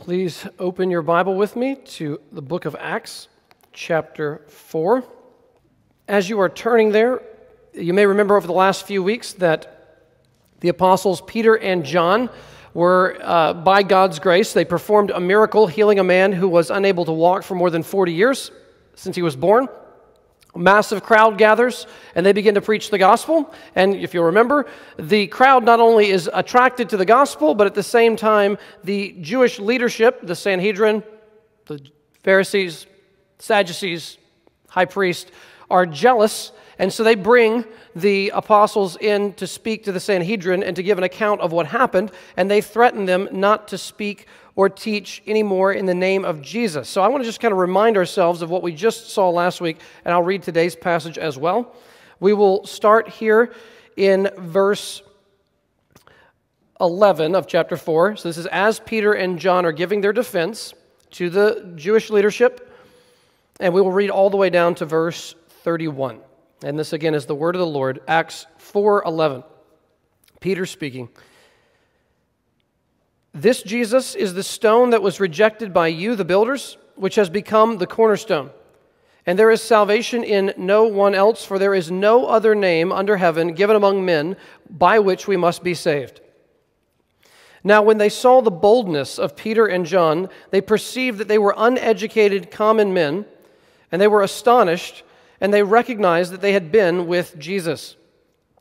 Please open your Bible with me to the book of Acts, chapter 4. As you are turning there, you may remember over the last few weeks that the apostles Peter and John were, uh, by God's grace, they performed a miracle healing a man who was unable to walk for more than 40 years since he was born. Massive crowd gathers and they begin to preach the gospel. And if you remember, the crowd not only is attracted to the gospel, but at the same time, the Jewish leadership, the Sanhedrin, the Pharisees, Sadducees, high priest, are jealous. And so they bring the apostles in to speak to the Sanhedrin and to give an account of what happened. And they threaten them not to speak or teach anymore in the name of Jesus. So I want to just kind of remind ourselves of what we just saw last week, and I'll read today's passage as well. We will start here in verse 11 of chapter 4. So this is as Peter and John are giving their defense to the Jewish leadership, and we will read all the way down to verse 31. And this again is the word of the Lord, Acts 4:11. Peter speaking. This Jesus is the stone that was rejected by you, the builders, which has become the cornerstone. And there is salvation in no one else, for there is no other name under heaven given among men by which we must be saved. Now, when they saw the boldness of Peter and John, they perceived that they were uneducated common men, and they were astonished, and they recognized that they had been with Jesus.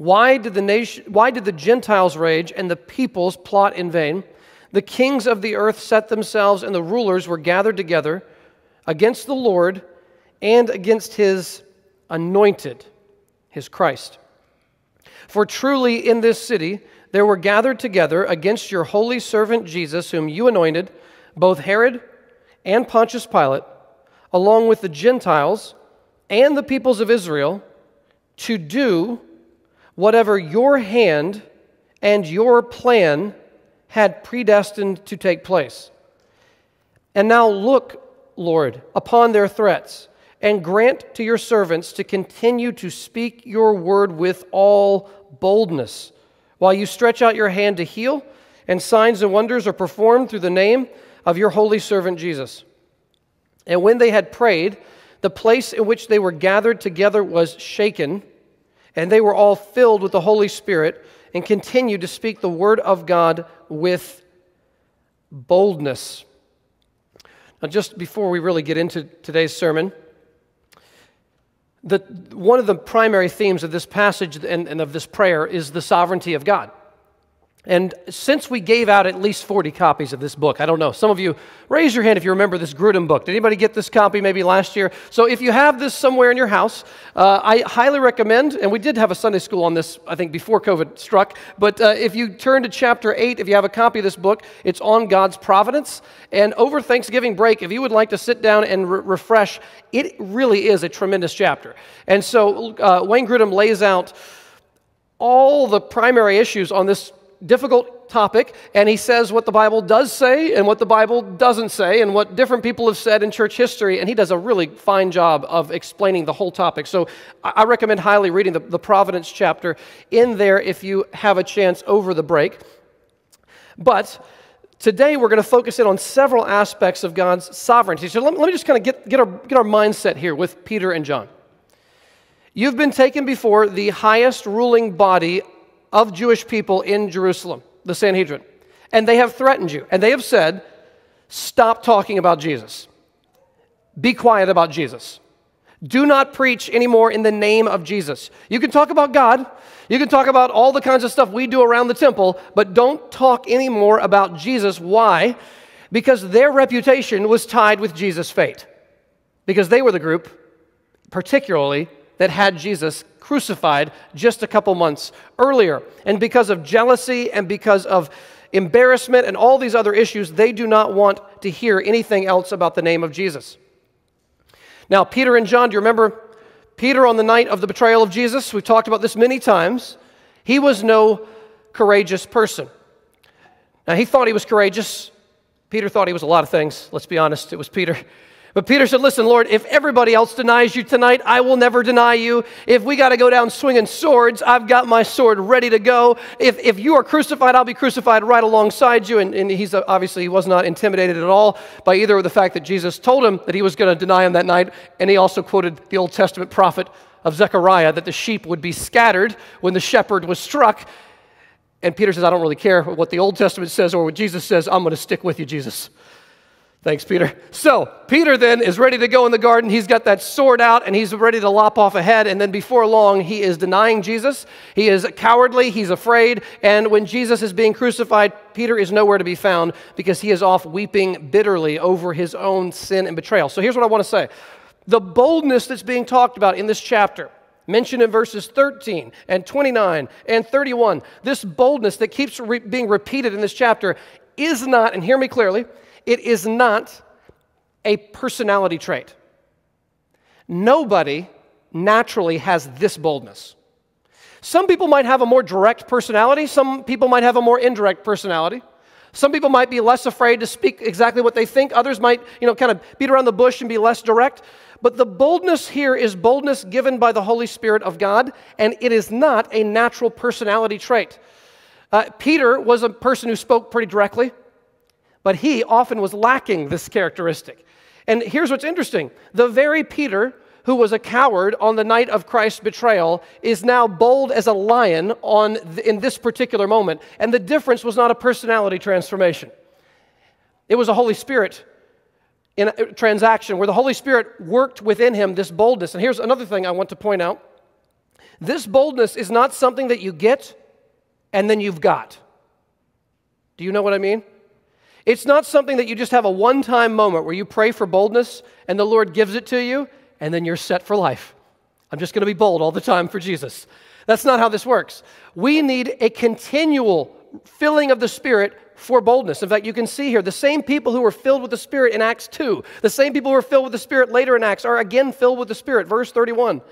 why did the nation, why did the Gentiles rage and the peoples plot in vain? The kings of the earth set themselves and the rulers were gathered together against the Lord and against his anointed, his Christ. For truly in this city there were gathered together against your holy servant Jesus, whom you anointed, both Herod and Pontius Pilate, along with the Gentiles and the peoples of Israel, to do whatever your hand and your plan had predestined to take place. And now look, Lord, upon their threats, and grant to your servants to continue to speak your word with all boldness, while you stretch out your hand to heal, and signs and wonders are performed through the name of your holy servant Jesus. And when they had prayed, the place in which they were gathered together was shaken and they were all filled with the Holy Spirit and continued to speak the word of God with boldness. Now, just before we really get into today's sermon, the, one of the primary themes of this passage and, and of this prayer is the sovereignty of God. And since we gave out at least 40 copies of this book, I don't know, some of you raise your hand if you remember this Grudem book. Did anybody get this copy maybe last year? So if you have this somewhere in your house, uh, I highly recommend, and we did have a Sunday school on this, I think, before COVID struck, but uh, if you turn to chapter 8, if you have a copy of this book, it's on God's providence. And over Thanksgiving break, if you would like to sit down and re- refresh, it really is a tremendous chapter. And so uh, Wayne Grudem lays out all the primary issues on this difficult topic, and he says what the Bible does say and what the Bible doesn't say, and what different people have said in church history, and he does a really fine job of explaining the whole topic. So I recommend highly reading the, the Providence chapter in there if you have a chance over the break. But today we're going to focus in on several aspects of God's sovereignty. So let me, let me just kind of get, get, our, get our mindset here with Peter and John. You've been taken before the highest ruling body of Jewish people in Jerusalem, the Sanhedrin. And they have threatened you. And they have said, stop talking about Jesus. Be quiet about Jesus. Do not preach anymore in the name of Jesus. You can talk about God. You can talk about all the kinds of stuff we do around the temple, but don't talk anymore about Jesus. Why? Because their reputation was tied with Jesus' fate. Because they were the group, particularly, that had Jesus crucified just a couple months earlier. And because of jealousy and because of embarrassment and all these other issues, they do not want to hear anything else about the name of Jesus. Now, Peter and John, do you remember Peter on the night of the betrayal of Jesus? We've talked about this many times. He was no courageous person. Now, he thought he was courageous. Peter thought he was a lot of things. Let's be honest, it was Peter. But Peter said, Listen, Lord, if everybody else denies you tonight, I will never deny you. If we got to go down swinging swords, I've got my sword ready to go. If, if you are crucified, I'll be crucified right alongside you. And, and he's uh, obviously, he was not intimidated at all by either of the fact that Jesus told him that he was going to deny him that night. And he also quoted the Old Testament prophet of Zechariah that the sheep would be scattered when the shepherd was struck. And Peter says, I don't really care what the Old Testament says or what Jesus says. I'm going to stick with you, Jesus. Thanks, Peter. So, Peter then is ready to go in the garden. He's got that sword out and he's ready to lop off a head. And then before long, he is denying Jesus. He is cowardly. He's afraid. And when Jesus is being crucified, Peter is nowhere to be found because he is off weeping bitterly over his own sin and betrayal. So, here's what I want to say the boldness that's being talked about in this chapter mentioned in verses 13 and 29 and 31, this boldness that keeps re- being repeated in this chapter is not, and hear me clearly, it is not a personality trait. Nobody naturally has this boldness. Some people might have a more direct personality, some people might have a more indirect personality. Some people might be less afraid to speak exactly what they think. Others might, you know, kind of beat around the bush and be less direct. But the boldness here is boldness given by the Holy Spirit of God, and it is not a natural personality trait. Uh, Peter was a person who spoke pretty directly. But he often was lacking this characteristic. And here's what's interesting the very Peter who was a coward on the night of Christ's betrayal is now bold as a lion on in this particular moment. And the difference was not a personality transformation, it was a Holy Spirit in a transaction where the Holy Spirit worked within him this boldness. And here's another thing I want to point out this boldness is not something that you get and then you've got. Do you know what I mean? It's not something that you just have a one time moment where you pray for boldness and the Lord gives it to you and then you're set for life. I'm just going to be bold all the time for Jesus. That's not how this works. We need a continual filling of the Spirit for boldness. In fact, you can see here the same people who were filled with the Spirit in Acts 2, the same people who were filled with the Spirit later in Acts are again filled with the Spirit. Verse 31.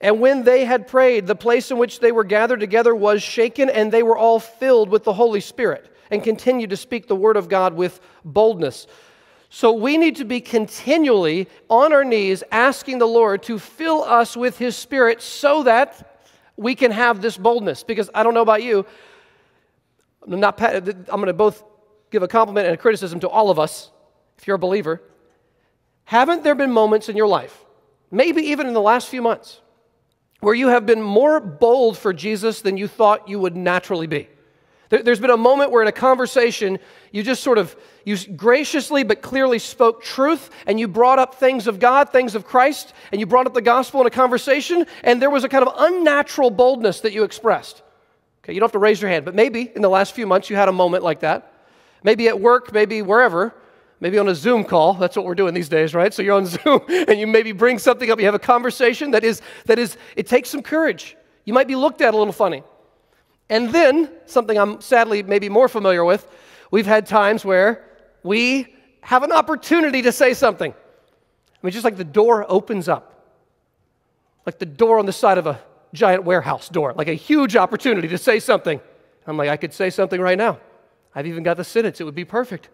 And when they had prayed, the place in which they were gathered together was shaken, and they were all filled with the Holy Spirit and continue to speak the word of God with boldness. So we need to be continually on our knees asking the Lord to fill us with His Spirit so that we can have this boldness. Because I don't know about you, I'm, not, I'm going to both give a compliment and a criticism to all of us, if you're a believer. Haven't there been moments in your life, maybe even in the last few months, where you have been more bold for Jesus than you thought you would naturally be? There's been a moment where in a conversation, you just sort of, you graciously but clearly spoke truth, and you brought up things of God, things of Christ, and you brought up the gospel in a conversation, and there was a kind of unnatural boldness that you expressed. Okay, you don't have to raise your hand, but maybe in the last few months you had a moment like that. Maybe at work, maybe wherever, maybe on a Zoom call. That's what we're doing these days, right? So you're on Zoom, and you maybe bring something up, you have a conversation that is, that is, it takes some courage. You might be looked at a little funny. And then, something I'm sadly maybe more familiar with, we've had times where we have an opportunity to say something. I mean, just like the door opens up, like the door on the side of a giant warehouse door, like a huge opportunity to say something, I'm like, I could say something right now. I've even got the sentence, it would be perfect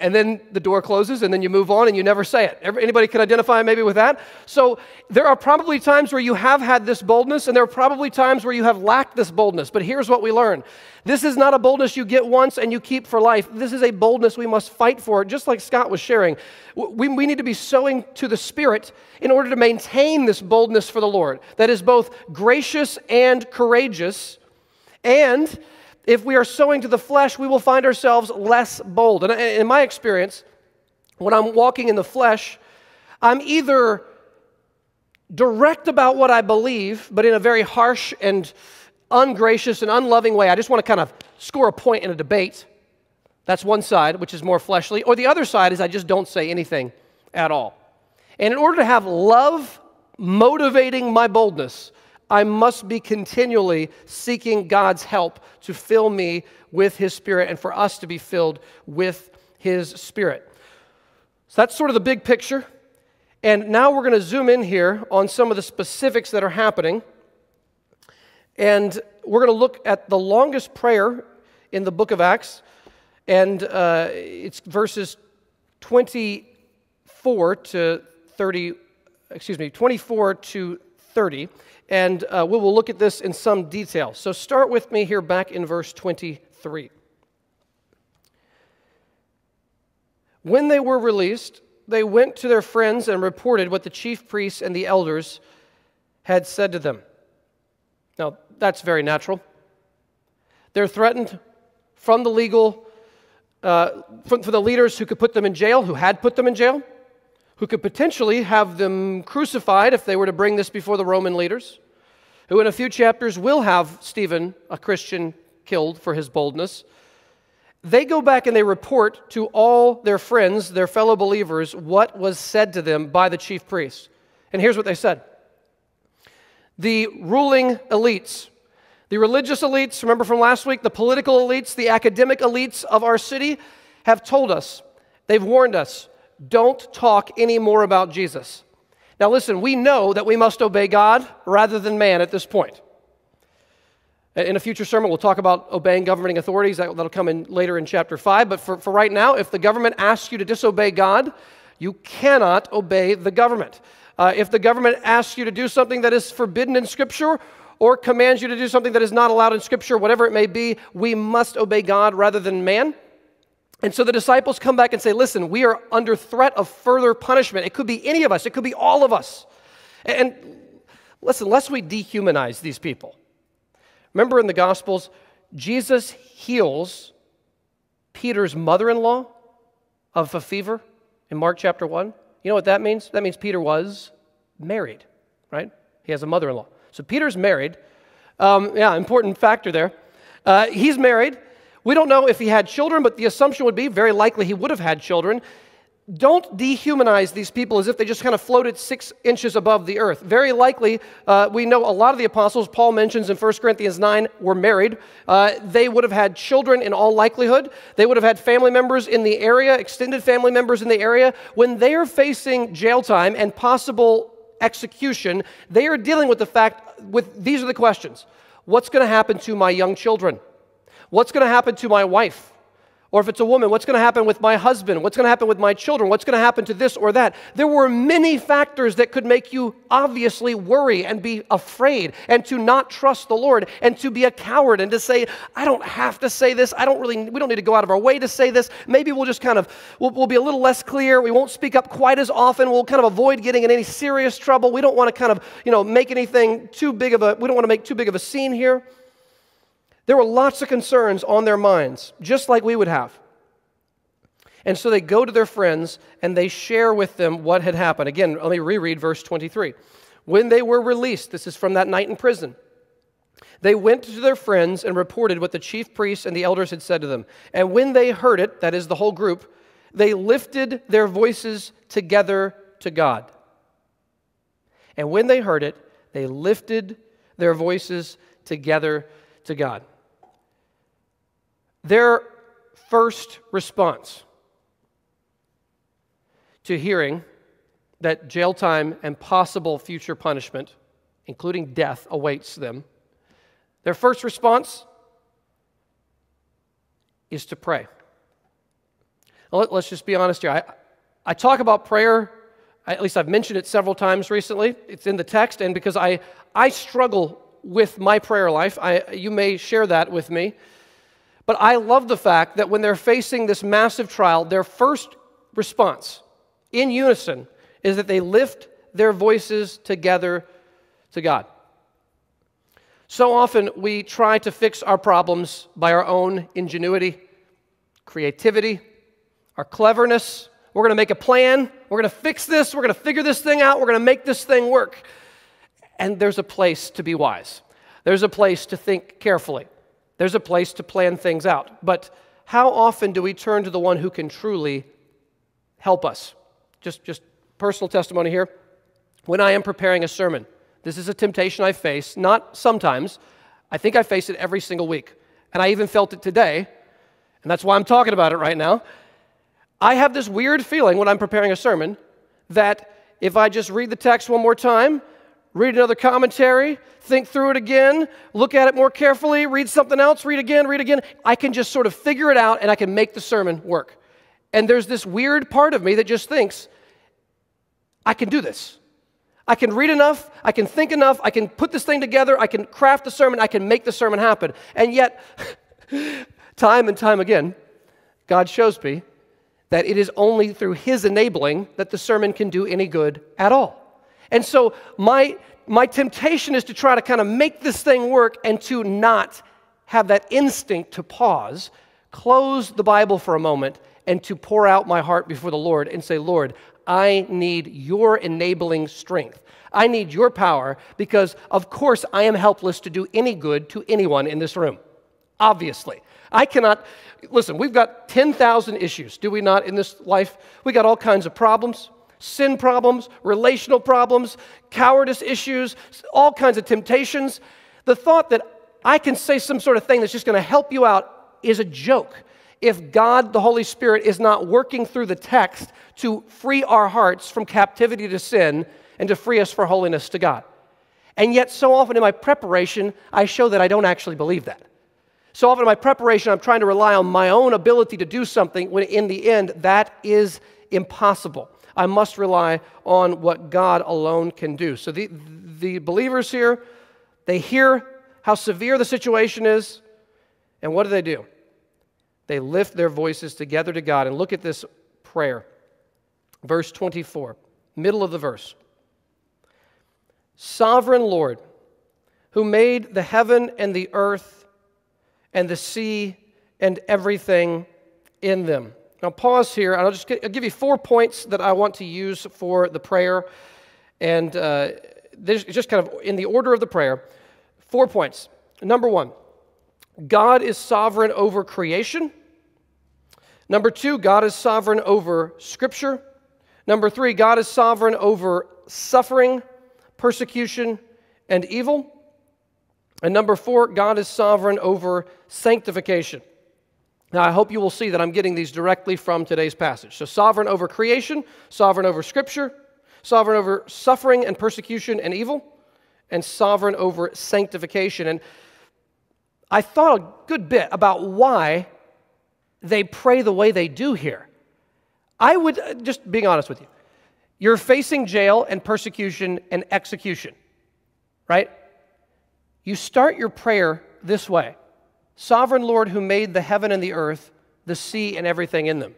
and then the door closes and then you move on and you never say it. Anybody can identify maybe with that? So there are probably times where you have had this boldness and there are probably times where you have lacked this boldness. But here's what we learn. This is not a boldness you get once and you keep for life. This is a boldness we must fight for just like scott was sharing. We, we need to be sowing to the spirit in order to maintain this boldness for the lord that is both gracious and courageous and if we are sowing to the flesh, we will find ourselves less bold. And in my experience, when I'm walking in the flesh, I'm either direct about what I believe, but in a very harsh and ungracious and unloving way. I just want to kind of score a point in a debate. That's one side, which is more fleshly. Or the other side is I just don't say anything at all. And in order to have love motivating my boldness, I must be continually seeking God's help to fill me with His Spirit and for us to be filled with His Spirit. So that's sort of the big picture. And now we're going to zoom in here on some of the specifics that are happening. And we're going to look at the longest prayer in the book of Acts. And uh, it's verses 24 to 30, excuse me, 24 to 30 and uh, we will look at this in some detail. So start with me here back in verse 23. When they were released, they went to their friends and reported what the chief priests and the elders had said to them. Now, that's very natural. They're threatened from the legal, uh, from, for the leaders who could put them in jail, who had put them in jail who could potentially have them crucified if they were to bring this before the Roman leaders, who in a few chapters will have Stephen, a Christian, killed for his boldness. They go back and they report to all their friends, their fellow believers, what was said to them by the chief priests. And here's what they said The ruling elites, the religious elites, remember from last week, the political elites, the academic elites of our city have told us, they've warned us, don't talk anymore about Jesus. Now, listen, we know that we must obey God rather than man at this point. In a future sermon, we'll talk about obeying governing authorities. That, will come in later in chapter 5. But for, for right now, if the government asks you to disobey God, you cannot obey the government. Uh, if the government asks you to do something that is forbidden in Scripture or commands you to do something that is not allowed in Scripture, whatever it may be, we must obey God rather than man. And so the disciples come back and say, Listen, we are under threat of further punishment. It could be any of us, it could be all of us. And listen, lest we dehumanize these people. Remember in the Gospels, Jesus heals Peter's mother in law of a fever in Mark chapter 1. You know what that means? That means Peter was married, right? He has a mother in law. So Peter's married. Um, yeah, important factor there. Uh, he's married. We don't know if he had children, but the assumption would be very likely he would have had children. Don't dehumanize these people as if they just kind of floated six inches above the earth. Very likely, uh, we know a lot of the apostles, Paul mentions in 1 Corinthians 9, were married. Uh, they would have had children in all likelihood. They would have had family members in the area, extended family members in the area. When they are facing jail time and possible execution, they are dealing with the fact, with these are the questions What's going to happen to my young children? What's going to happen to my wife? Or if it's a woman, what's going to happen with my husband? What's going to happen with my children? What's going to happen to this or that? There were many factors that could make you obviously worry and be afraid and to not trust the Lord and to be a coward and to say, I don't have to say this. I don't really, we don't need to go out of our way to say this. Maybe we'll just kind of, we'll, we'll be a little less clear. We won't speak up quite as often. We'll kind of avoid getting in any serious trouble. We don't want to kind of, you know, make anything too big of a, we don't want to make too big of a scene here. There were lots of concerns on their minds, just like we would have. And so they go to their friends and they share with them what had happened. Again, let me reread verse 23. When they were released, this is from that night in prison, they went to their friends and reported what the chief priests and the elders had said to them. And when they heard it, that is the whole group, they lifted their voices together to God. And when they heard it, they lifted their voices together to God. Their first response to hearing that jail time and possible future punishment, including death, awaits them, their first response is to pray. Let, us just be honest here. I, I talk about prayer, at least I've mentioned it several times recently. It's in the text, and because I, I struggle with my prayer life, I, you may share that with me. But I love the fact that when they're facing this massive trial, their first response in unison is that they lift their voices together to God. So often we try to fix our problems by our own ingenuity, creativity, our cleverness. We're going to make a plan. We're going to fix this. We're going to figure this thing out. We're going to make this thing work. And there's a place to be wise, there's a place to think carefully, there's a place to plan things out. But how often do we turn to the one who can truly help us? Just, just personal testimony here. When I am preparing a sermon, this is a temptation I face, not sometimes. I think I face it every single week. And I even felt it today, and that's why I'm talking about it right now. I have this weird feeling when I'm preparing a sermon that if I just read the text one more time, read another commentary, think through it again, look at it more carefully, read something else, read again, read again, I can just sort of figure it out and I can make the sermon work. And there's this weird part of me that just thinks, I can do this. I can read enough, I can think enough, I can put this thing together, I can craft the sermon, I can make the sermon happen. And yet, time and time again, God shows me that it is only through His enabling that the sermon can do any good at all. And so, my, my temptation is to try to kind of make this thing work and to not have that instinct to pause, close the Bible for a moment, and to pour out my heart before the Lord and say, Lord, I need your enabling strength. I need your power because, of course, I am helpless to do any good to anyone in this room. Obviously. I cannot, listen, we've got 10,000 issues, do we not, in this life? We got all kinds of problems sin problems, relational problems, cowardice issues, all kinds of temptations. The thought that I can say some sort of thing that's just going to help you out is a joke if God, the Holy Spirit, is not working through the text to free our hearts from captivity to sin and to free us for holiness to God. And yet, so often in my preparation, I show that I don't actually believe that. So often in my preparation, I'm trying to rely on my own ability to do something when in the end, that is impossible. I must rely on what God alone can do. So the, the believers here, they hear how severe the situation is, and what do they do? They lift their voices together to God. And look at this prayer. Verse 24, middle of the verse. Sovereign Lord, who made the heaven and the earth and the sea and everything in them. Now, pause here, and I'll just I'll give you four points that I want to use for the prayer. And uh, this is just kind of in the order of the prayer. Four points. Number one, God is sovereign over creation. Number two, God is sovereign over Scripture. Number three, God is sovereign over suffering, persecution, and evil. And number four, God is sovereign over sanctification. Now, I hope you will see that I'm getting these directly from today's passage. So, sovereign over creation, sovereign over Scripture, sovereign over suffering and persecution and evil, and sovereign over sanctification. And I thought a good bit about why they pray the way they do here. I would, uh, just being honest with you, you're facing jail and persecution and execution, right? You start your prayer this way Sovereign Lord who made the heaven and the earth, the sea and everything in them.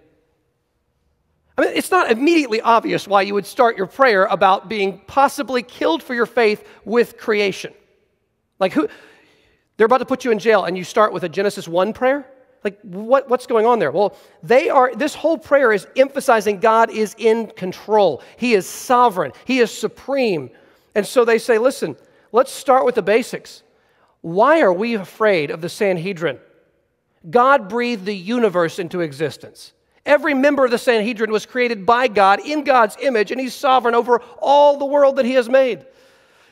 I mean, it's not immediately obvious why you would start your prayer about being possibly killed for your faith with creation. Like, who, they're about to put you in jail, and you start with a Genesis 1 prayer? Like, what, what's going on there? Well, they are, this whole prayer is emphasizing God is in control. He is sovereign. He is supreme. And so they say, listen, let's start with the basics. Why are we afraid of the Sanhedrin? God breathed the universe into existence. Every member of the Sanhedrin was created by God in God's image, and He's sovereign over all the world that He has made.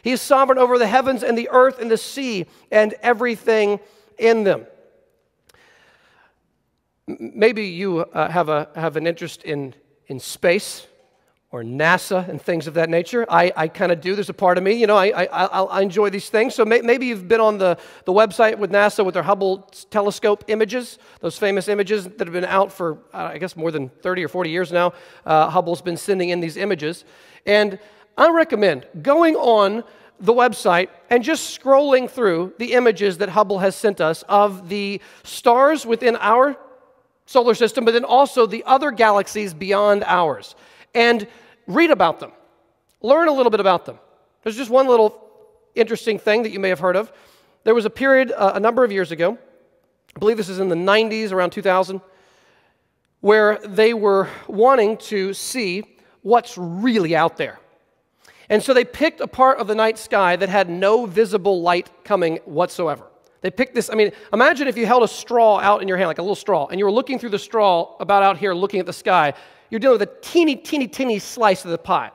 He is sovereign over the heavens and the earth and the sea and everything in them. Maybe you uh, have, a, have an interest in, in space or NASA and things of that nature. I, I kind of do. There's a part of me, you know, I, I, I enjoy these things. So may, maybe you've been on the, the website with NASA with their Hubble telescope images, those famous images that have been out for, uh, I guess, more than 30 or 40 years now. Uh, Hubble's been sending in these images. And I recommend going on the website and just scrolling through the images that Hubble has sent us of the stars within our solar system, but then also the other galaxies beyond ours and read about them. Learn a little bit about them. There's just one little interesting thing that you may have heard of. There was a period uh, a number of years ago, I believe this is in the 90s, around 2000, where they were wanting to see what's really out there. And so they picked a part of the night sky that had no visible light coming whatsoever. They picked this. I mean, imagine if you held a straw out in your hand, like a little straw, and you were looking through the straw about out here looking at the sky, you're dealing with a teeny, teeny, teeny slice of the pie.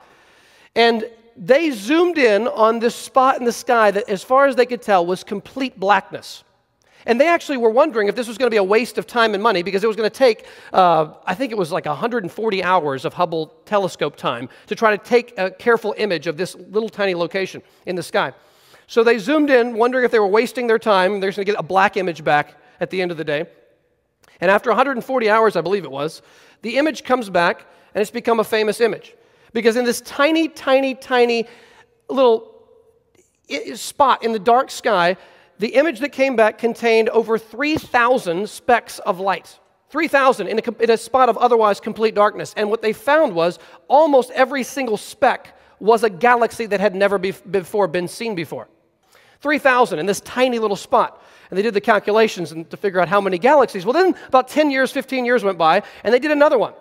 And they zoomed in on this spot in the sky that, as far as they could tell, was complete blackness. And they actually were wondering if this was going to be a waste of time and money because it was going to take, uh, I think it was like 140 hours of Hubble telescope time to try to take a careful image of this little tiny location in the sky. So they zoomed in, wondering if they were wasting their time. They're just going to get a black image back at the end of the day. And after 140 hours, I believe it was, the image comes back and it's become a famous image. Because in this tiny, tiny, tiny little spot in the dark sky, the image that came back contained over 3,000 specks of light. 3,000 in, in a, spot of otherwise complete darkness. And what they found was almost every single speck was a galaxy that had never be, before been seen before. 3,000 in this tiny little spot. And they did the calculations and to figure out how many galaxies. Well, then about 10 years, 15 years went by, and they did another one.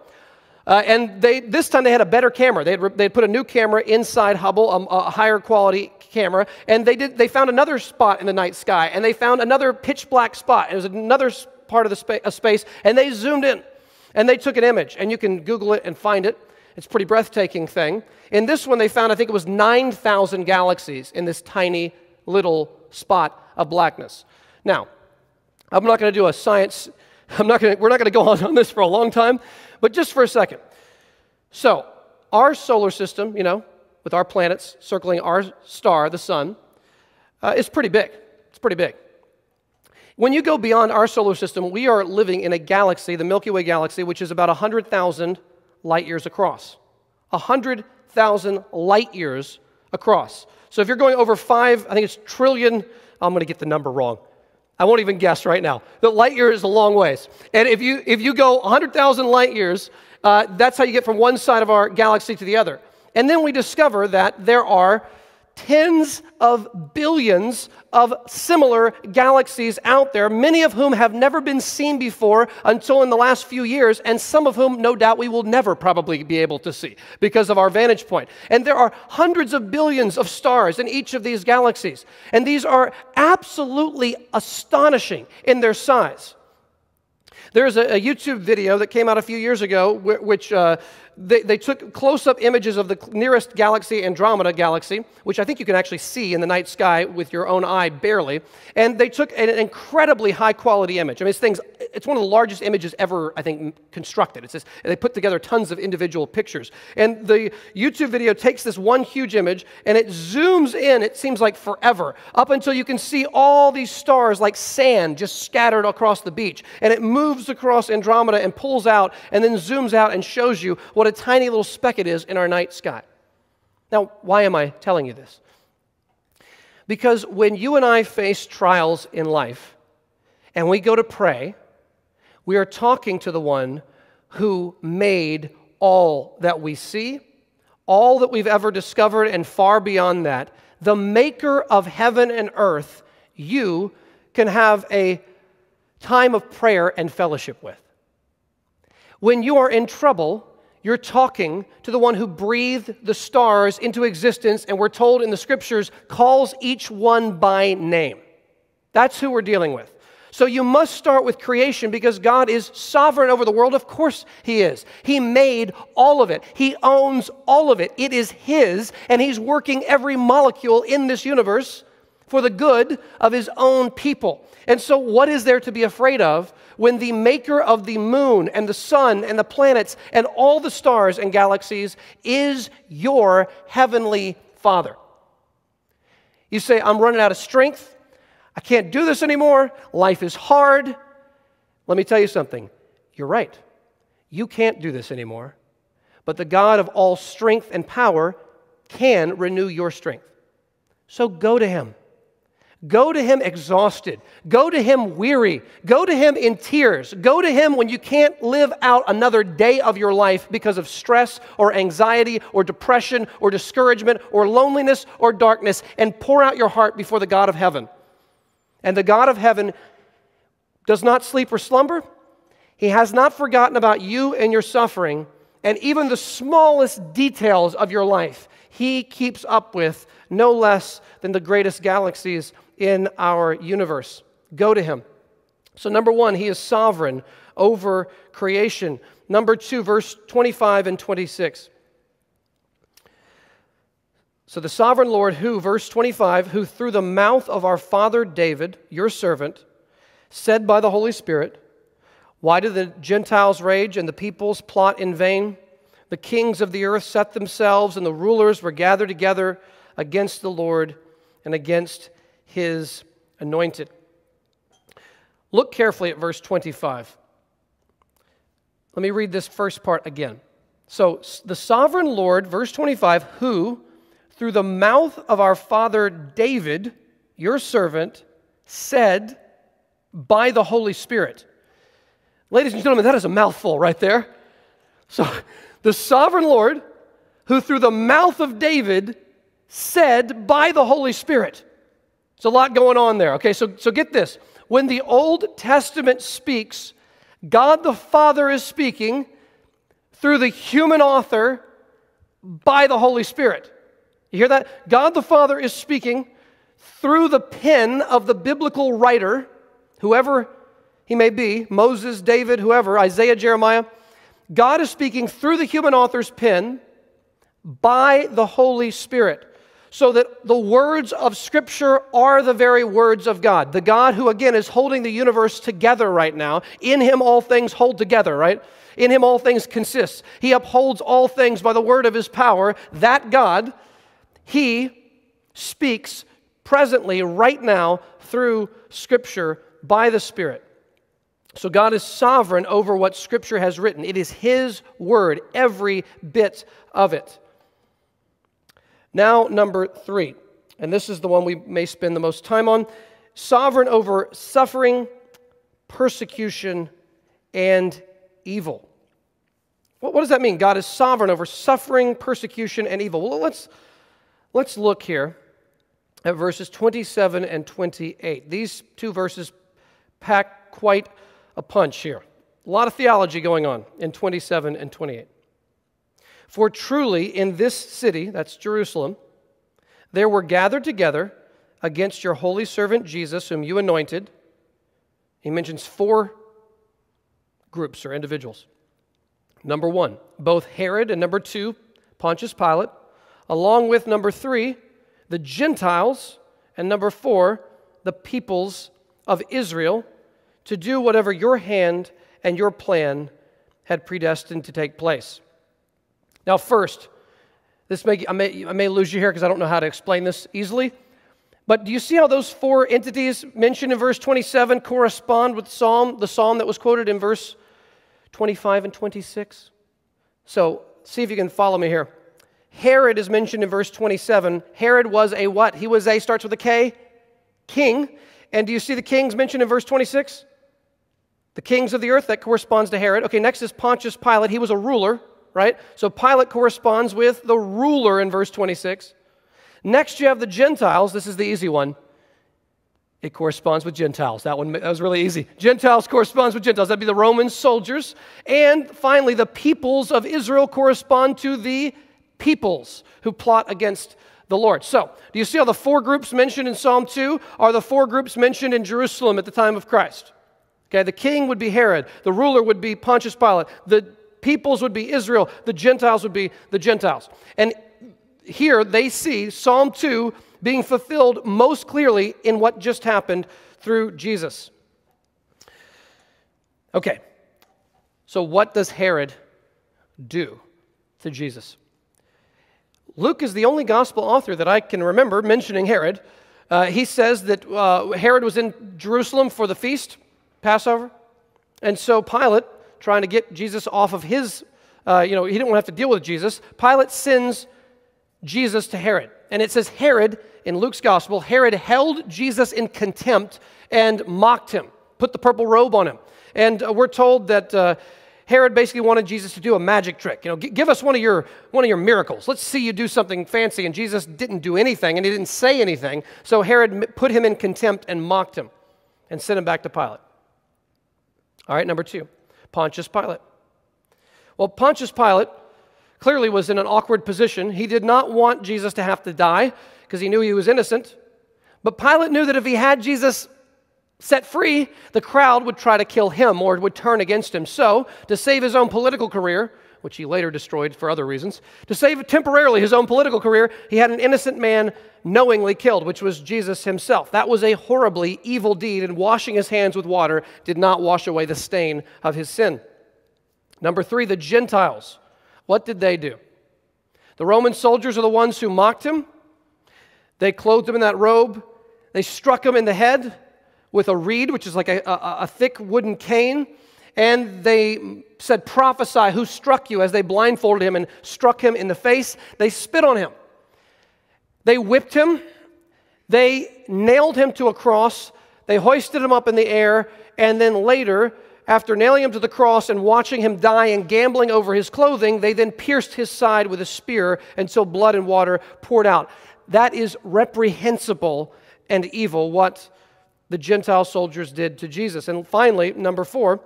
Uh, and they, this time they had a better camera. They had, they had put a new camera inside Hubble, a, a, higher quality camera, and they, did, they found another spot in the night sky, and they found another pitch black spot. It was another part of the spa- space, and they zoomed in, and they took an image, and you can Google it and find it. It's a pretty breathtaking thing. In this one, they found, I think it was 9,000 galaxies in this tiny little spot of blackness. Now, I'm not going to do a science, I'm not going to, we're not going to go on on this for a long time, but just for a second. So, our solar system, you know, with our planets circling our star, the sun, uh, is pretty big. It's pretty big. When you go beyond our solar system, we are living in a galaxy, the Milky Way galaxy, which is about 100,000 light years across. 100,000 light years across. So if you're going over five, I think it's trillion, I'm going to get the number wrong. I won't even guess right now. The light year is a long ways. And if you, if you go 100,000 light years, uh, that's how you get from one side of our galaxy to the other. And then we discover that there are tens of billions of similar galaxies out there, many of whom have never been seen before until in the last few years, and some of whom, no doubt, we will never probably be able to see because of our vantage point. And there are hundreds of billions of stars in each of these galaxies, and these are absolutely astonishing in their size. There's a, a YouTube video that came out a few years ago, which uh, they, they took close up images of the nearest galaxy, Andromeda galaxy, which I think you can actually see in the night sky with your own eye barely. And they took an incredibly high quality image. I mean, this thing's, it's one of the largest images ever, I think, constructed. It's just, they put together tons of individual pictures. And the YouTube video takes this one huge image and it zooms in, it seems like forever, up until you can see all these stars like sand just scattered across the beach. And it moves across Andromeda and pulls out and then zooms out and shows you what a tiny little speck it is in our night sky. Now, why am I telling you this? Because when you and I face trials in life and we go to pray, we are talking to the one who made all that we see, all that we've ever discovered, and far beyond that. The maker of heaven and earth, you can have a time of prayer and fellowship with. When you are in trouble, you're talking to the one who breathed the stars into existence, and we're told in the scriptures, calls each one by name. That's who we're dealing with. So you must start with creation because God is sovereign over the world. Of course, He is. He made all of it, He owns all of it. It is His, and He's working every molecule in this universe for the good of his own people. And so, what is there to be afraid of when the maker of the moon and the sun and the planets and all the stars and galaxies is your heavenly Father? You say, I'm running out of strength. I can't do this anymore. Life is hard. Let me tell you something. You're right. You can't do this anymore. But the God of all strength and power can renew your strength. So go to Him. Go to Him exhausted. Go to Him weary. Go to Him in tears. Go to Him when you can't live out another day of your life because of stress or anxiety or depression or discouragement or loneliness or darkness and pour out your heart before the God of heaven. And the God of heaven does not sleep or slumber. He has not forgotten about you and your suffering and even the smallest details of your life. He keeps up with no less than the greatest galaxies in our universe. Go to him. So, number one, he is sovereign over creation. Number two, verse 25 and 26. So, the sovereign Lord, who, verse 25, who through the mouth of our father David, your servant, said by the Holy Spirit, Why do the Gentiles rage and the peoples plot in vain? The kings of the earth set themselves, and the rulers were gathered together against the Lord and against his anointed. Look carefully at verse 25. Let me read this first part again. So, the sovereign Lord, verse 25, who, through the mouth of our father David, your servant, said by the Holy Spirit. Ladies and gentlemen, that is a mouthful right there. So, the sovereign Lord, who through the mouth of David said by the Holy Spirit. There's a lot going on there. Okay, so, so get this. When the Old Testament speaks, God the Father is speaking through the human author by the Holy Spirit. You hear that? God the Father is speaking through the pen of the biblical writer, whoever he may be Moses, David, whoever, Isaiah, Jeremiah. God is speaking through the human author's pen by the Holy Spirit so that the words of Scripture are the very words of God. The God who, again, is holding the universe together right now. In Him, all things hold together, right? In Him, all things consist. He upholds all things by the word of His power. That God, He speaks presently, right now, through Scripture by the Spirit. So God is sovereign over what Scripture has written. It is His word, every bit of it. Now, number three, and this is the one we may spend the most time on sovereign over suffering, persecution, and evil. What, does that mean? God is sovereign over suffering, persecution, and evil. Well, let's, let's look here at verses 27 and 28. These two verses pack quite a punch here. A lot of theology going on in 27 and 28. For truly in this city, that's Jerusalem, there were gathered together against your holy servant Jesus, whom you anointed. He mentions four groups or individuals. Number one, both Herod, and number two, Pontius Pilate, along with number three, the Gentiles, and number four, the peoples of Israel, to do whatever your hand and your plan had predestined to take place. Now, first, this may, I, may, I may lose you here because I don't know how to explain this easily. But do you see how those four entities mentioned in verse 27 correspond with Psalm, the psalm that was quoted in verse 25 and 26? So, see if you can follow me here. Herod is mentioned in verse 27. Herod was a what? He was a, starts with a K, king. And do you see the kings mentioned in verse 26? The kings of the earth, that corresponds to Herod. Okay, next is Pontius Pilate. He was a ruler right? So Pilate corresponds with the ruler in verse 26. Next, you have the Gentiles. This is the easy one. It corresponds with Gentiles. That one that was really easy. Gentiles corresponds with Gentiles. That'd be the Roman soldiers. And finally, the peoples of Israel correspond to the peoples who plot against the Lord. So, do you see how the four groups mentioned in Psalm 2 are the four groups mentioned in Jerusalem at the time of Christ? Okay, the king would be Herod, the ruler would be Pontius Pilate, the peoples would be Israel, the Gentiles would be the Gentiles. And here they see Psalm 2 being fulfilled most clearly in what just happened through Jesus. Okay, so what does Herod do to Jesus? Luke is the only gospel author that I can remember mentioning Herod. Uh, he says that uh, Herod was in Jerusalem for the feast, Passover. And so Pilate, trying to get Jesus off of his, uh, you know, he didn't want to have to deal with Jesus, Pilate sends Jesus to Herod. And it says Herod, in Luke's gospel, Herod held Jesus in contempt and mocked him, put the purple robe on him. And uh, we're told that uh, Herod basically wanted Jesus to do a magic trick. You know, give us one of your one of your miracles. Let's see you do something fancy. And Jesus didn't do anything, and he didn't say anything. So Herod put him in contempt and mocked him, and sent him back to Pilate. All right, number two, Pontius Pilate. Well, Pontius Pilate clearly was in an awkward position. He did not want Jesus to have to die because he knew he was innocent. But Pilate knew that if he had Jesus set free, the crowd would try to kill him or would turn against him. So, to save his own political career, which he later destroyed for other reasons, to save temporarily his own political career, he had an innocent man knowingly killed, which was Jesus himself. That was a horribly evil deed, and washing his hands with water did not wash away the stain of his sin. Number three, the Gentiles. What did they do? The Roman soldiers are the ones who mocked him. They clothed him in that robe. They struck him in the head with a reed, which is like a, a, a thick wooden cane and they said, Prophesy, who struck you? As they blindfolded him and struck him in the face, they spit on him. They whipped him. They nailed him to a cross. They hoisted him up in the air. And then later, after nailing him to the cross and watching him die and gambling over his clothing, they then pierced his side with a spear until blood and water poured out. That is reprehensible and evil, what the Gentile soldiers did to Jesus. And finally, number four,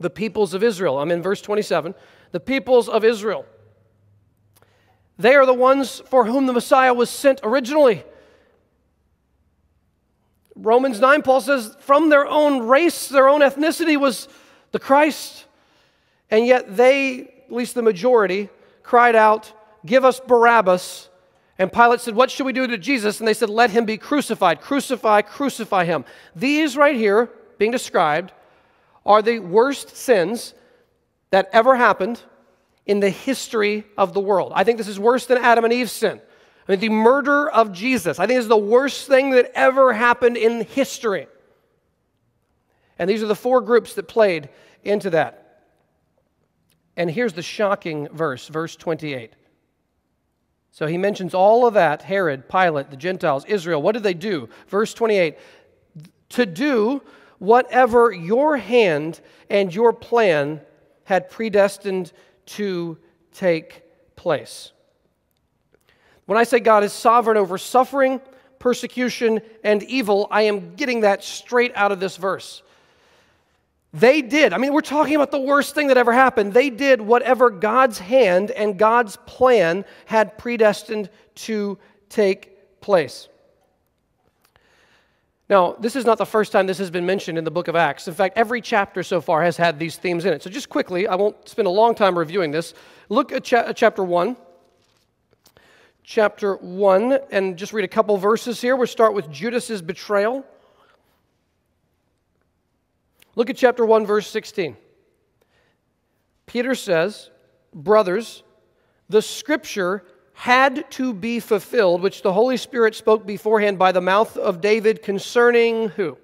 the peoples of Israel. I'm in verse 27. The peoples of Israel. They are the ones for whom the Messiah was sent originally. Romans 9, Paul says, from their own race, their own ethnicity was the Christ. And yet they, at least the majority, cried out, Give us Barabbas. And Pilate said, What should we do to Jesus? And they said, Let him be crucified. Crucify, crucify him. These right here, being described, are the worst sins that ever happened in the history of the world. I think this is worse than Adam and Eve's sin. I mean, the murder of Jesus, I think is the worst thing that ever happened in history. And these are the four groups that played into that. And here's the shocking verse, verse 28. So he mentions all of that Herod, Pilate, the Gentiles, Israel. What did they do? Verse 28 to do whatever your hand and your plan had predestined to take place. When I say God is sovereign over suffering, persecution, and evil, I am getting that straight out of this verse. They did, I mean, we're talking about the worst thing that ever happened. They did whatever God's hand and God's plan had predestined to take place. Now, this is not the first time this has been mentioned in the book of Acts. In fact, every chapter so far has had these themes in it. So, just quickly, I won't spend a long time reviewing this. Look at cha- uh, chapter 1. Chapter 1, and just read a couple verses here. We'll start with Judas's betrayal. Look at chapter 1, verse 16. Peter says, Brothers, the scripture had to be fulfilled, which the Holy Spirit spoke beforehand by the mouth of David concerning who?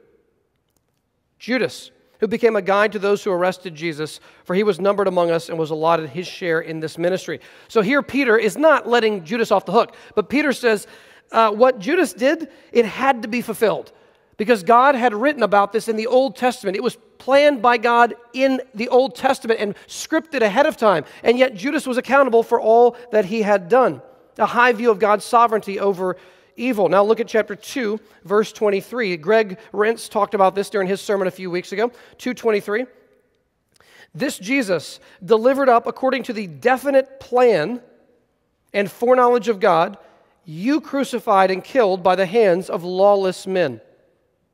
Judas, who became a guide to those who arrested Jesus, for he was numbered among us and was allotted his share in this ministry. So here, Peter is not letting Judas off the hook, but Peter says, uh, What Judas did, it had to be fulfilled because God had written about this in the Old Testament. It was planned by God in the Old Testament and scripted ahead of time. And yet Judas was accountable for all that he had done. A high view of God's sovereignty over evil. Now look at chapter 2, verse 23. Greg Rentz talked about this during his sermon a few weeks ago. 223. This Jesus, delivered up according to the definite plan and foreknowledge of God, you crucified and killed by the hands of lawless men.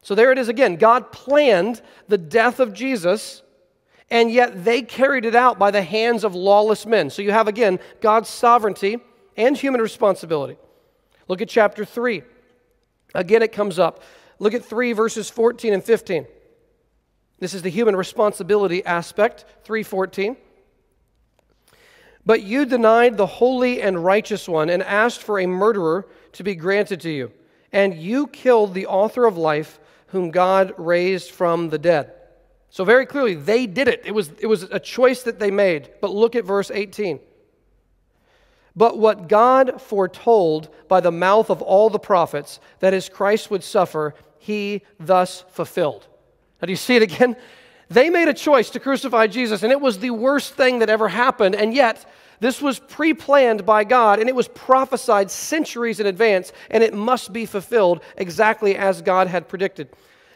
So there it is again. God planned the death of Jesus, and yet they carried it out by the hands of lawless men. So you have again God's sovereignty and human responsibility. Look at chapter 3. Again, it comes up. Look at 3 verses 14 and 15. This is the human responsibility aspect, 314. But you denied the holy and righteous one and asked for a murderer to be granted to you. And you killed the author of life, whom God raised from the dead. So, very clearly, they did it. It was, it was a choice that they made. But look at verse 18. But what God foretold by the mouth of all the prophets, that is, Christ would suffer, he thus fulfilled. Now, do you see it again? They made a choice to crucify Jesus, and it was the worst thing that ever happened. And yet, this was pre planned by God, and it was prophesied centuries in advance, and it must be fulfilled exactly as God had predicted.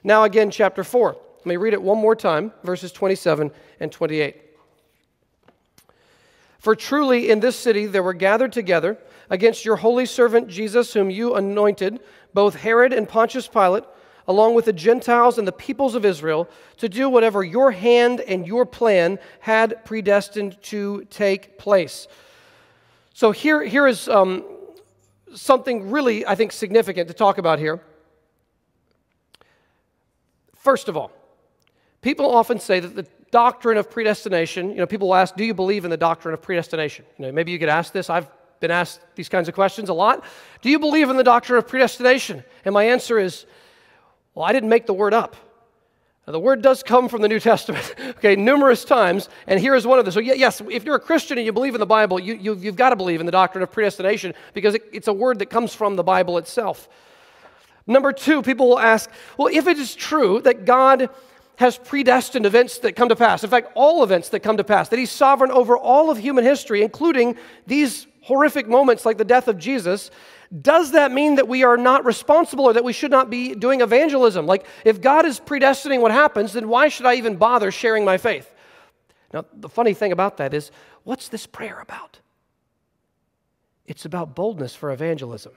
Now, again, chapter 4. Let me read it one more time, verses 27 and 28. For truly in this city there were gathered together against your holy servant Jesus, whom you anointed, both Herod and Pontius Pilate along with the Gentiles and the peoples of Israel, to do whatever your hand and your plan had predestined to take place. So here, here is um, something really, I think, significant to talk about here. First of all, people often say that the doctrine of predestination, you know, people ask, do you believe in the doctrine of predestination? You know, maybe you get asked this. I've been asked these kinds of questions a lot. Do you believe in the doctrine of predestination? And my answer is well, I didn't make the word up. Now, the word does come from the New Testament, okay, numerous times, and here is one of them. So, yes, if you're a Christian and you believe in the Bible, you, you, have got to believe in the doctrine of predestination because it, it's a word that comes from the Bible itself. Number two, people will ask, well, if it is true that God has predestined events that come to pass, in fact, all events that come to pass, that He's sovereign over all of human history, including these horrific moments like the death of Jesus, does that mean that we are not responsible or that we should not be doing evangelism? Like, if God is predestining what happens, then why should I even bother sharing my faith? Now, the funny thing about that is, what's this prayer about? It's about boldness for evangelism.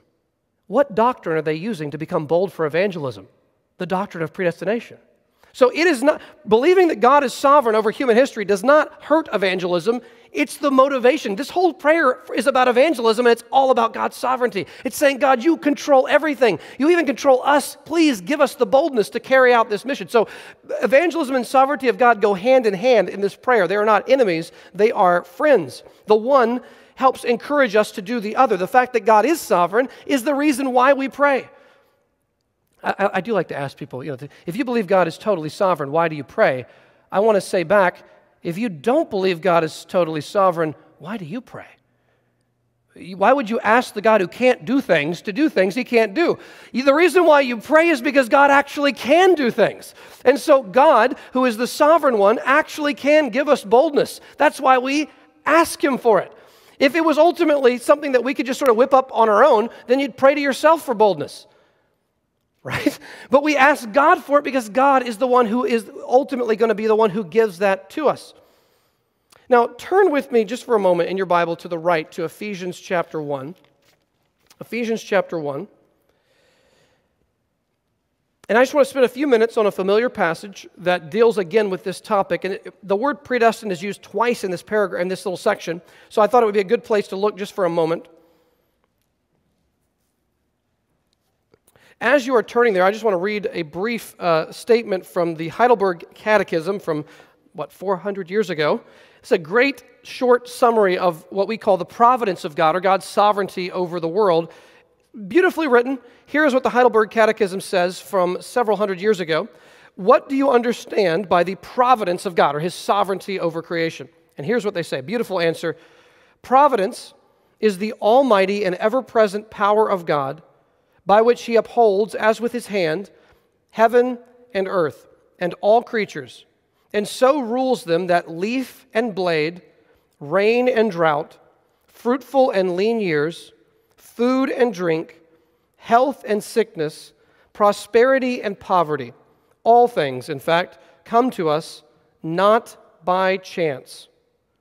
What doctrine are they using to become bold for evangelism? The doctrine of predestination. So it is not believing that God is sovereign over human history does not hurt evangelism. It's the motivation. This whole prayer is about evangelism and it's all about God's sovereignty. It's saying, God, you control everything. You even control us. Please give us the boldness to carry out this mission. So, evangelism and sovereignty of God go hand in hand in this prayer. They are not enemies, they are friends. The one helps encourage us to do the other. The fact that God is sovereign is the reason why we pray. I, I do like to ask people, you know, if you believe God is totally sovereign, why do you pray? I want to say back, if you don't believe God is totally sovereign, why do you pray? Why would you ask the God who can't do things to do things he can't do? The reason why you pray is because God actually can do things. And so, God, who is the sovereign one, actually can give us boldness. That's why we ask him for it. If it was ultimately something that we could just sort of whip up on our own, then you'd pray to yourself for boldness right? But we ask God for it because God is the one who is ultimately going to be the one who gives that to us. Now, turn with me just for a moment in your Bible to the right to Ephesians chapter 1. Ephesians chapter 1. And I just want to spend a few minutes on a familiar passage that deals again with this topic. And it, the word predestined is used twice in this paragraph, in this little section. So I thought it would be a good place to look just for a moment. As you are turning there, I just want to read a brief uh, statement from the Heidelberg Catechism from, what, 400 years ago. It's a great short summary of what we call the providence of God or God's sovereignty over the world. Beautifully written. Here's what the Heidelberg Catechism says from several hundred years ago. What do you understand by the providence of God or his sovereignty over creation? And here's what they say beautiful answer Providence is the almighty and ever present power of God by which he upholds, as with his hand, heaven and earth and all creatures, and so rules them that leaf and blade, rain and drought, fruitful and lean years, food and drink, health and sickness, prosperity and poverty, all things, in fact, come to us not by chance,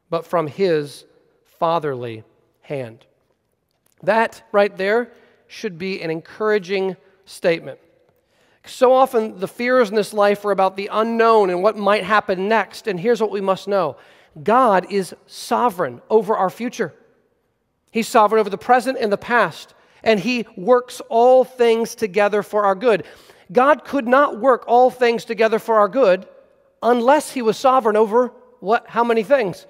but from his fatherly hand. That right there should be an encouraging statement. So often, the fears in this life are about the unknown and what might happen next. And here's what we must know God is sovereign over our future, He's sovereign over the present and the past. and he works all things together for our good. God could not work all things together for our good unless he was sovereign over what how many things?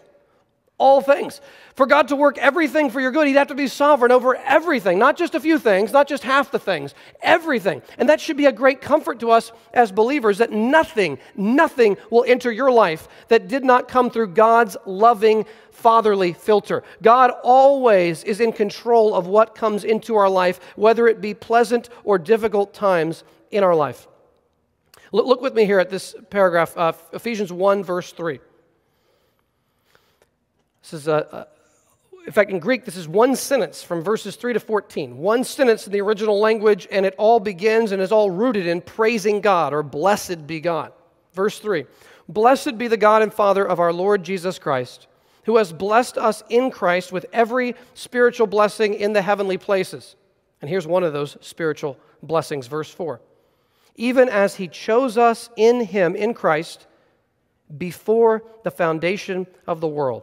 All things. For God to work everything for your good, he'd have to be sovereign over everything, not just a few things, not just half the things, everything. And that should be a great comfort to us as believers that nothing, nothing will enter your life that did not come through God's loving fatherly filter. God always is in control of what comes into our life, whether it be pleasant or difficult times in our life. Look with me here at this paragraph, uh, Ephesians 1, verse 3. This is, a, a, in fact, in Greek, this is one sentence from verses 3 to 14. One sentence in the original language, and it all begins and is all rooted in praising God or blessed be God. Verse 3 Blessed be the God and Father of our Lord Jesus Christ who has blessed us in Christ with every spiritual blessing in the heavenly places. And here's one of those spiritual blessings, verse 4. Even as he chose us in him, in Christ, before the foundation of the world,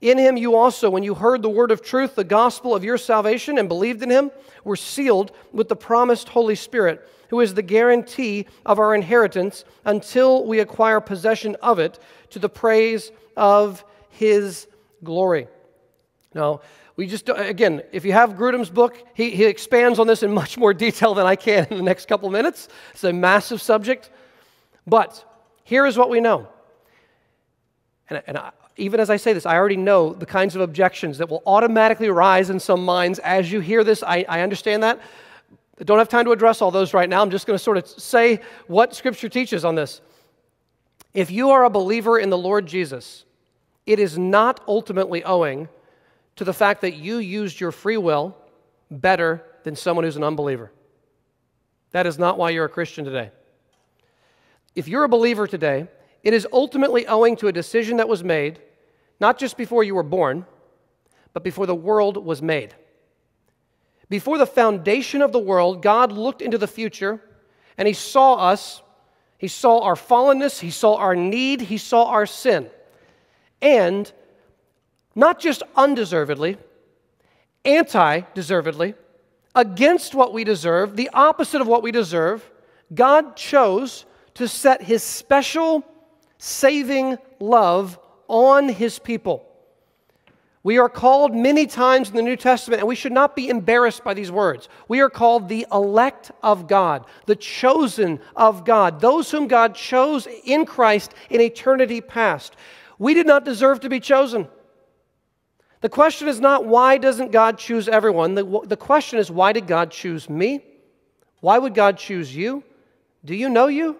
In him you also, when you heard the word of truth, the gospel of your salvation, and believed in him, were sealed with the promised Holy Spirit who is the guarantee of our inheritance until we acquire possession of it to the praise of his glory. Now, we just, again, if you have Grudem's book, he, he expands on this in much more detail than I can in the next couple minutes. It's a massive subject. But here is what we know. And, and I, even as I say this, I already know the kinds of objections that will automatically rise in some minds as you hear this. I, I understand that. I don't have time to address all those right now. I'm just going to sort of say what Scripture teaches on this. If you are a believer in the Lord Jesus, it is not ultimately owing to the fact that you used your free will better than someone who's an unbeliever. That is not why you're a Christian today. If you're a believer today, it is ultimately owing to a decision that was made, not just before you were born, but before the world was made. Before the foundation of the world, God looked into the future and He saw us. He saw our fallenness, He saw our need, He saw our sin. And not just undeservedly, anti deservedly, against what we deserve, the opposite of what we deserve, God chose to set His special saving love on His people. We are called many times in the New Testament, and we should not be embarrassed by these words. We are called the elect of God, the chosen of God, those whom God chose in Christ in eternity past. We did not deserve to be chosen. The question is not why doesn't God choose everyone? The, the question is why did God choose me? Why would God choose you? Do you know you?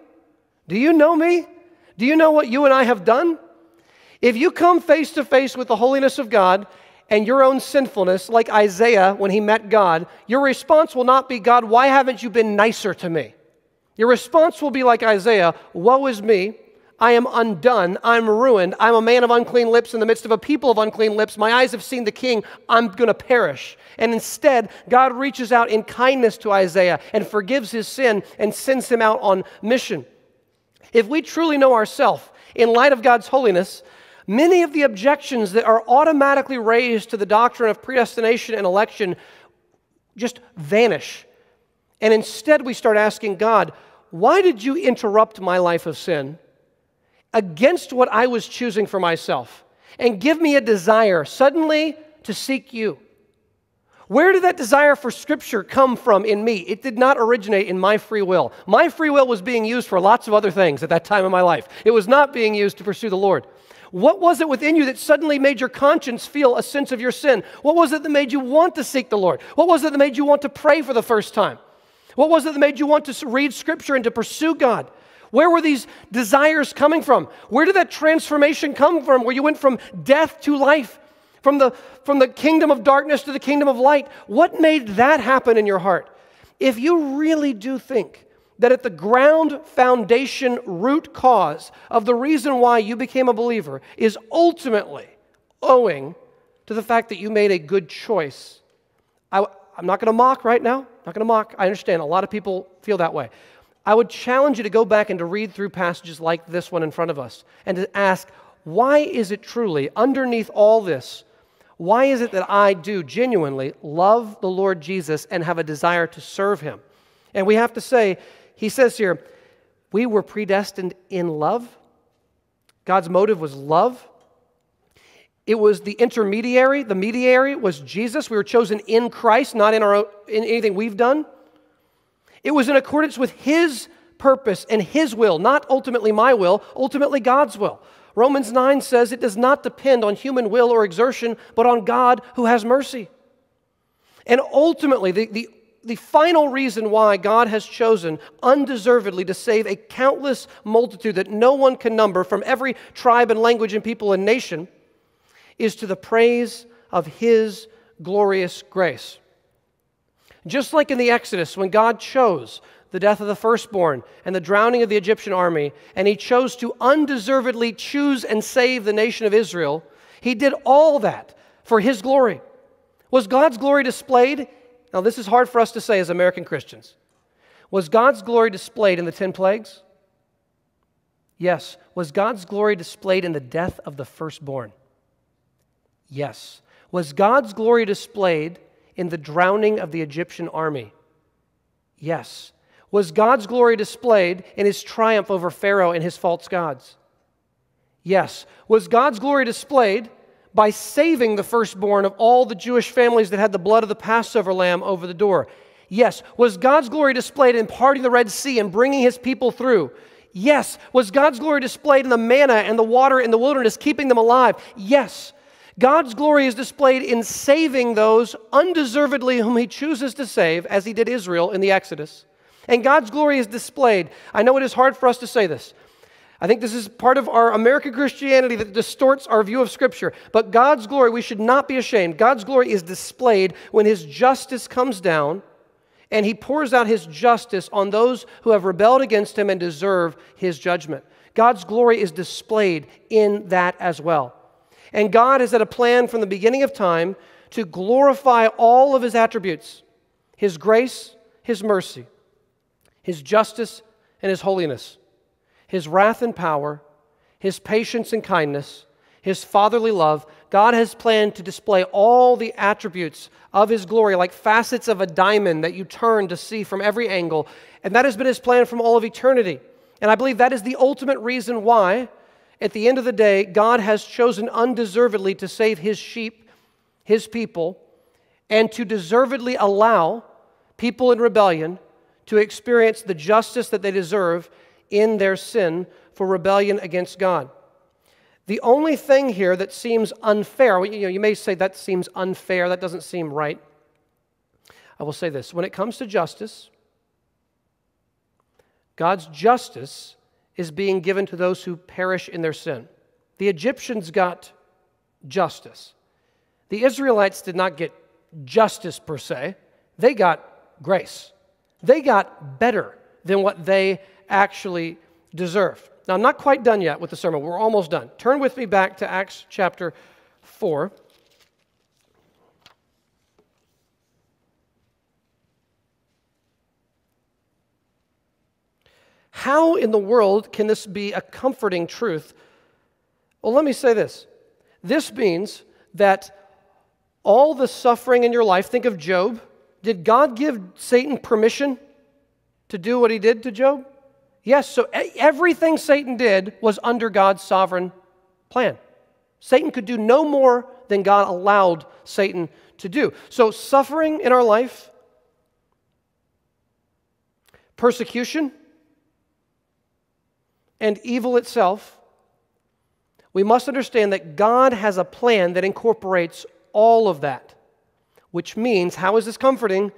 Do you know me? Do you know what you and I have done? If you come face to face with the holiness of God and your own sinfulness, like Isaiah when he met God, your response will not be, God, why haven't you been nicer to me? Your response will be like Isaiah, Woe is me. I am undone. I'm ruined. I'm a man of unclean lips in the midst of a people of unclean lips. My eyes have seen the king. I'm going to perish. And instead, God reaches out in kindness to Isaiah and forgives his sin and sends him out on mission. If we truly know ourselves in light of God's holiness, many of the objections that are automatically raised to the doctrine of predestination and election just vanish. And instead, we start asking God, why did you interrupt my life of sin against what I was choosing for myself? And give me a desire suddenly to seek you. Where did that desire for Scripture come from in me? It did not originate in my free will. My free will was being used for lots of other things at that time in my life. It was not being used to pursue the Lord. What was it within you that suddenly made your conscience feel a sense of your sin? What was it that made you want to seek the Lord? What was it that made you want to pray for the first time? What was it that made you want to read Scripture and to pursue God? Where were these desires coming from? Where did that transformation come from where you went from death to life? From the, from the kingdom of darkness to the kingdom of light. What made that happen in your heart? If you really do think that at the ground foundation root cause of the reason why you became a believer is ultimately owing to the fact that you made a good choice, I, am not going to mock right now. Not going to mock. I understand a lot of people feel that way. I would challenge you to go back and to read through passages like this one in front of us and to ask, why is it truly underneath all this why is it that I do genuinely love the Lord Jesus and have a desire to serve him? And we have to say, he says here, we were predestined in love. God's motive was love. It was the intermediary, the mediary was Jesus. We were chosen in Christ, not in, our, in anything we've done. It was in accordance with his purpose and his will, not ultimately my will, ultimately God's will. Romans 9 says it does not depend on human will or exertion, but on God who has mercy. And ultimately, the, the, the final reason why God has chosen undeservedly to save a countless multitude that no one can number from every tribe and language and people and nation is to the praise of His glorious grace. Just like in the Exodus, when God chose the death of the firstborn and the drowning of the Egyptian army, and he chose to undeservedly choose and save the nation of Israel, he did all that for his glory. Was God's glory displayed? Now, this is hard for us to say as American Christians. Was God's glory displayed in the 10 plagues? Yes. Was God's glory displayed in the death of the firstborn? Yes. Was God's glory displayed in the drowning of the Egyptian army? Yes. Was God's glory displayed in his triumph over Pharaoh and his false gods? Yes. Was God's glory displayed by saving the firstborn of all the Jewish families that had the blood of the Passover lamb over the door? Yes. Was God's glory displayed in parting the Red Sea and bringing his people through? Yes. Was God's glory displayed in the manna and the water in the wilderness, keeping them alive? Yes. God's glory is displayed in saving those undeservedly whom he chooses to save, as he did Israel in the Exodus. And God's glory is displayed. I know it is hard for us to say this. I think this is part of our American Christianity that distorts our view of Scripture. But God's glory, we should not be ashamed. God's glory is displayed when His justice comes down and He pours out His justice on those who have rebelled against Him and deserve His judgment. God's glory is displayed in that as well. And God has had a plan from the beginning of time to glorify all of His attributes His grace, His mercy his justice and his holiness, his wrath and power, his patience and kindness, his fatherly love. God has planned to display all the attributes of his glory like facets of a diamond that you turn to see from every angle. And that has been his plan from all of eternity. And I believe that is the ultimate reason why, at the end of the day, God has chosen undeservedly to save his sheep, his people, and to deservedly allow people in rebellion to experience the justice that they deserve in their sin for rebellion against God. The only thing here that seems unfair, you, know, you may say that seems unfair, that doesn't seem right. I will say this when it comes to justice, God's justice is being given to those who perish in their sin. The Egyptians got justice. The Israelites did not get justice per se, they got grace. They got better than what they actually deserve. Now, I'm not quite done yet with the sermon. We're almost done. Turn with me back to Acts chapter 4. How in the world can this be a comforting truth? Well, let me say this. This means that all the suffering in your life, think of Job, did God give Satan permission to do what he did to Job? Yes, so everything Satan did was under God's sovereign plan. Satan could do no more than God allowed Satan to do. So, suffering in our life, persecution, and evil itself, we must understand that God has a plan that incorporates all of that. Which means, how is this comforting?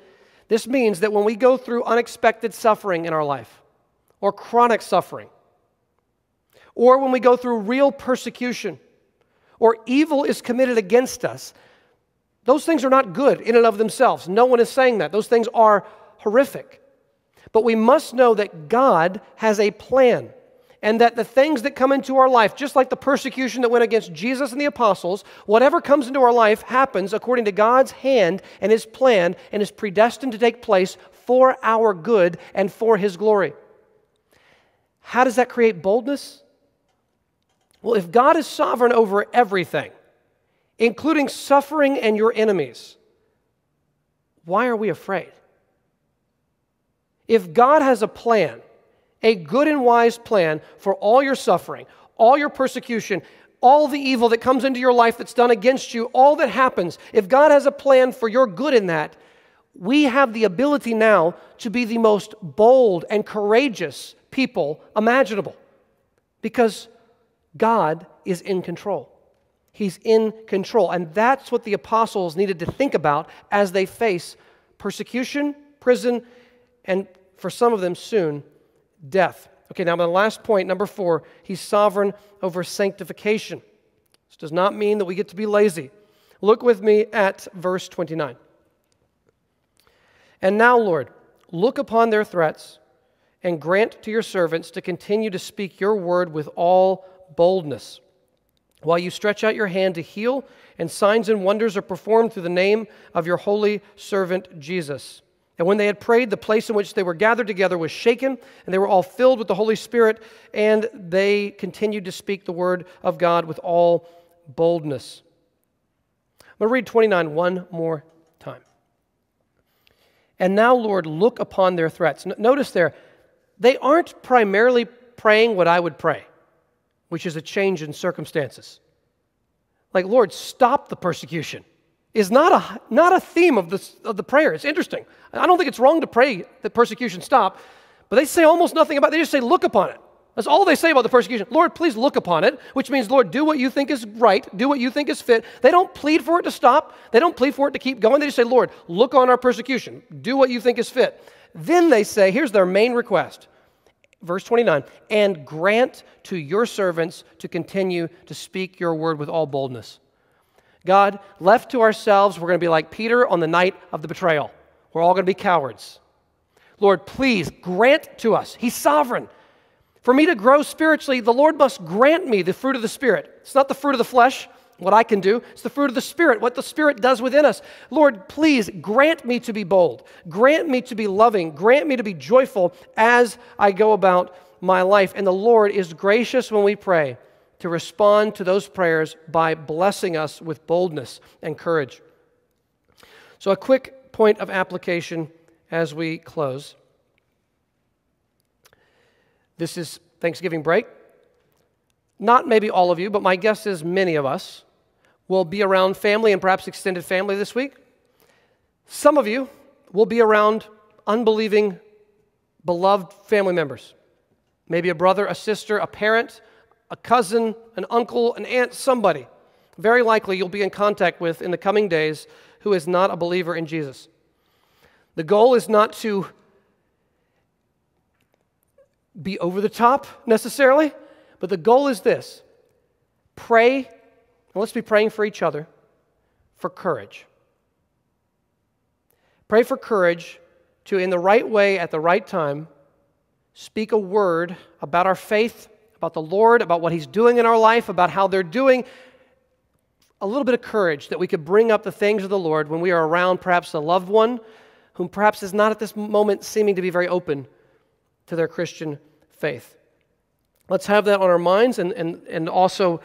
This means that when we go through unexpected suffering in our life, or chronic suffering, or when we go through real persecution, or evil is committed against us, those things are not good in and of themselves. No one is saying that. Those things are horrific. But we must know that God has a plan and that the things that come into our life, just like the persecution that went against Jesus and the apostles, whatever comes into our life happens according to God's hand and His plan and is predestined to take place for our good and for His glory. How does that create boldness? Well, if God is sovereign over everything, including suffering and your enemies, why are we afraid? If God has a plan, a good and wise plan for all your suffering, all your persecution, all the evil that comes into your life that's done against you, all that happens, if God has a plan for your good in that, we have the ability now to be the most bold and courageous people imaginable because God is in control. He's in control. And that's what the apostles needed to think about as they face persecution, prison, and for some of them soon, death. Okay, now my last point, number four, he's sovereign over sanctification. This does not mean that we get to be lazy. Look with me at verse 29. And now, Lord, look upon their threats and grant to your servants to continue to speak your word with all boldness. While you stretch out your hand to heal, and signs and wonders are performed through the name of your holy servant Jesus. And when they had prayed, the place in which they were gathered together was shaken, and they were all filled with the Holy Spirit, and they continued to speak the word of God with all boldness. I'm going to read 29 one more. And now, Lord, look upon their threats. Notice there, they aren't primarily praying what I would pray, which is a change in circumstances. Like, Lord, stop the persecution is not a, not a theme of, this, of the prayer. It's interesting. I don't think it's wrong to pray that persecution stop, but they say almost nothing about it. They just say, look upon it. That's all they say about the persecution. Lord, please look upon it, which means, Lord, do what you think is right, do what you think is fit. They don't plead for it to stop, they don't plead for it to keep going. They just say, Lord, look on our persecution, do what you think is fit. Then they say, here's their main request. Verse 29 and grant to your servants to continue to speak your word with all boldness. God, left to ourselves, we're going to be like Peter on the night of the betrayal. We're all going to be cowards. Lord, please grant to us. He's sovereign. For me to grow spiritually, the Lord must grant me the fruit of the Spirit. It's not the fruit of the flesh, what I can do. It's the fruit of the Spirit, what the Spirit does within us. Lord, please grant me to be bold. Grant me to be loving. Grant me to be joyful as I go about my life. And the Lord is gracious when we pray to respond to those prayers by blessing us with boldness and courage. So, a quick point of application as we close. This is Thanksgiving break. Not maybe all of you, but my guess is many of us will be around family and perhaps extended family this week. Some of you will be around unbelieving, beloved family members. Maybe a brother, a sister, a parent, a cousin, an uncle, an aunt, somebody, very likely you'll be in contact with in the coming days who is not a believer in Jesus. The goal is not to be over the top necessarily, but the goal is this pray, and let's be praying for each other, for courage. Pray for courage to, in the right way, at the right time, speak a word about our faith about the Lord, about what He's doing in our life, about how they're doing. A little bit of courage that we could bring up the things of the Lord when we are around perhaps a loved one whom perhaps is not at this moment seeming to be very open to their Christian faith. Let's have that on our minds. And, and, and also,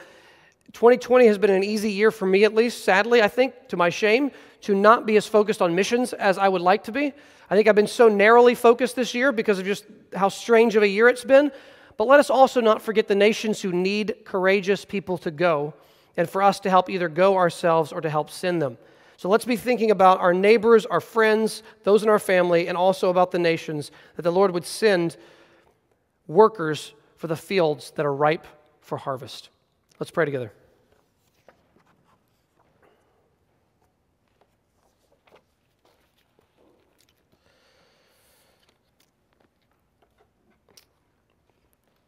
2020 has been an easy year for me, at least, sadly, I think, to my shame, to not be as focused on missions as I would like to be. I think I've been so narrowly focused this year because of just how strange of a year it's been. But let us also not forget the nations who need courageous people to go, and for us to help either go ourselves or to help send them. So let's be thinking about our neighbors, our friends, those in our family, and also about the nations, that the Lord would send workers for the fields that are ripe for harvest. Let's pray together.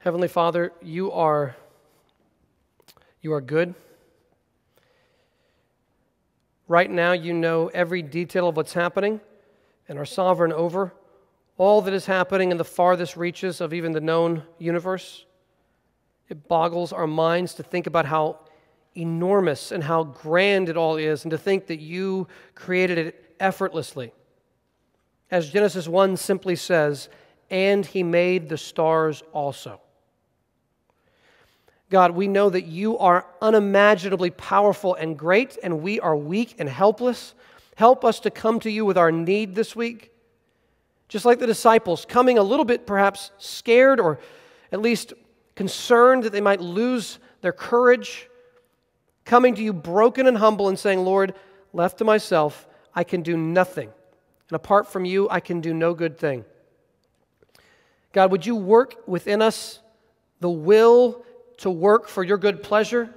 Heavenly Father, you are you are good. Right now, you know every detail of what's happening and are sovereign over all that is happening in the farthest reaches of even the known universe. It boggles our minds to think about how enormous and how grand it all is, and to think that you created it effortlessly. As Genesis 1 simply says, and he made the stars also. God, we know that you are unimaginably powerful and great, and we are weak and helpless. Help us to come to you with our need this week. Just like the disciples, coming a little bit perhaps scared or at least concerned that they might lose their courage, coming to you broken and humble and saying, Lord, left to myself, I can do nothing. And apart from you, I can do no good thing. God, would you work within us the will to work for your good pleasure,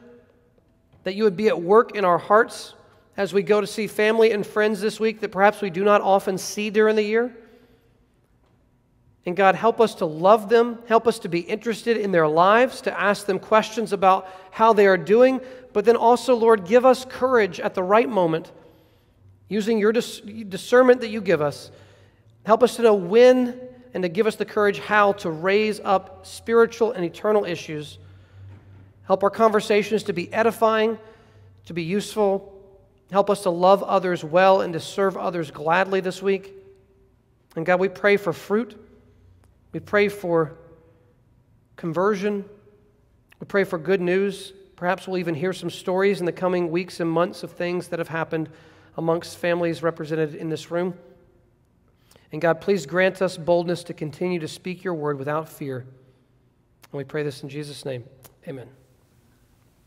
that you would be at work in our hearts as we go to see family and friends this week that perhaps we do not often see during the year. And God, help us to love them, help us to be interested in their lives, to ask them questions about how they are doing, but then also, Lord, give us courage at the right moment, using your dis- discernment that you give us. Help us to know when and to give us the courage how to raise up spiritual and eternal issues Help our conversations to be edifying, to be useful. Help us to love others well and to serve others gladly this week. And God, we pray for fruit. We pray for conversion. We pray for good news. Perhaps we'll even hear some stories in the coming weeks and months of things that have happened amongst families represented in this room. And God, please grant us boldness to continue to speak your word without fear. And we pray this in Jesus' name. Amen.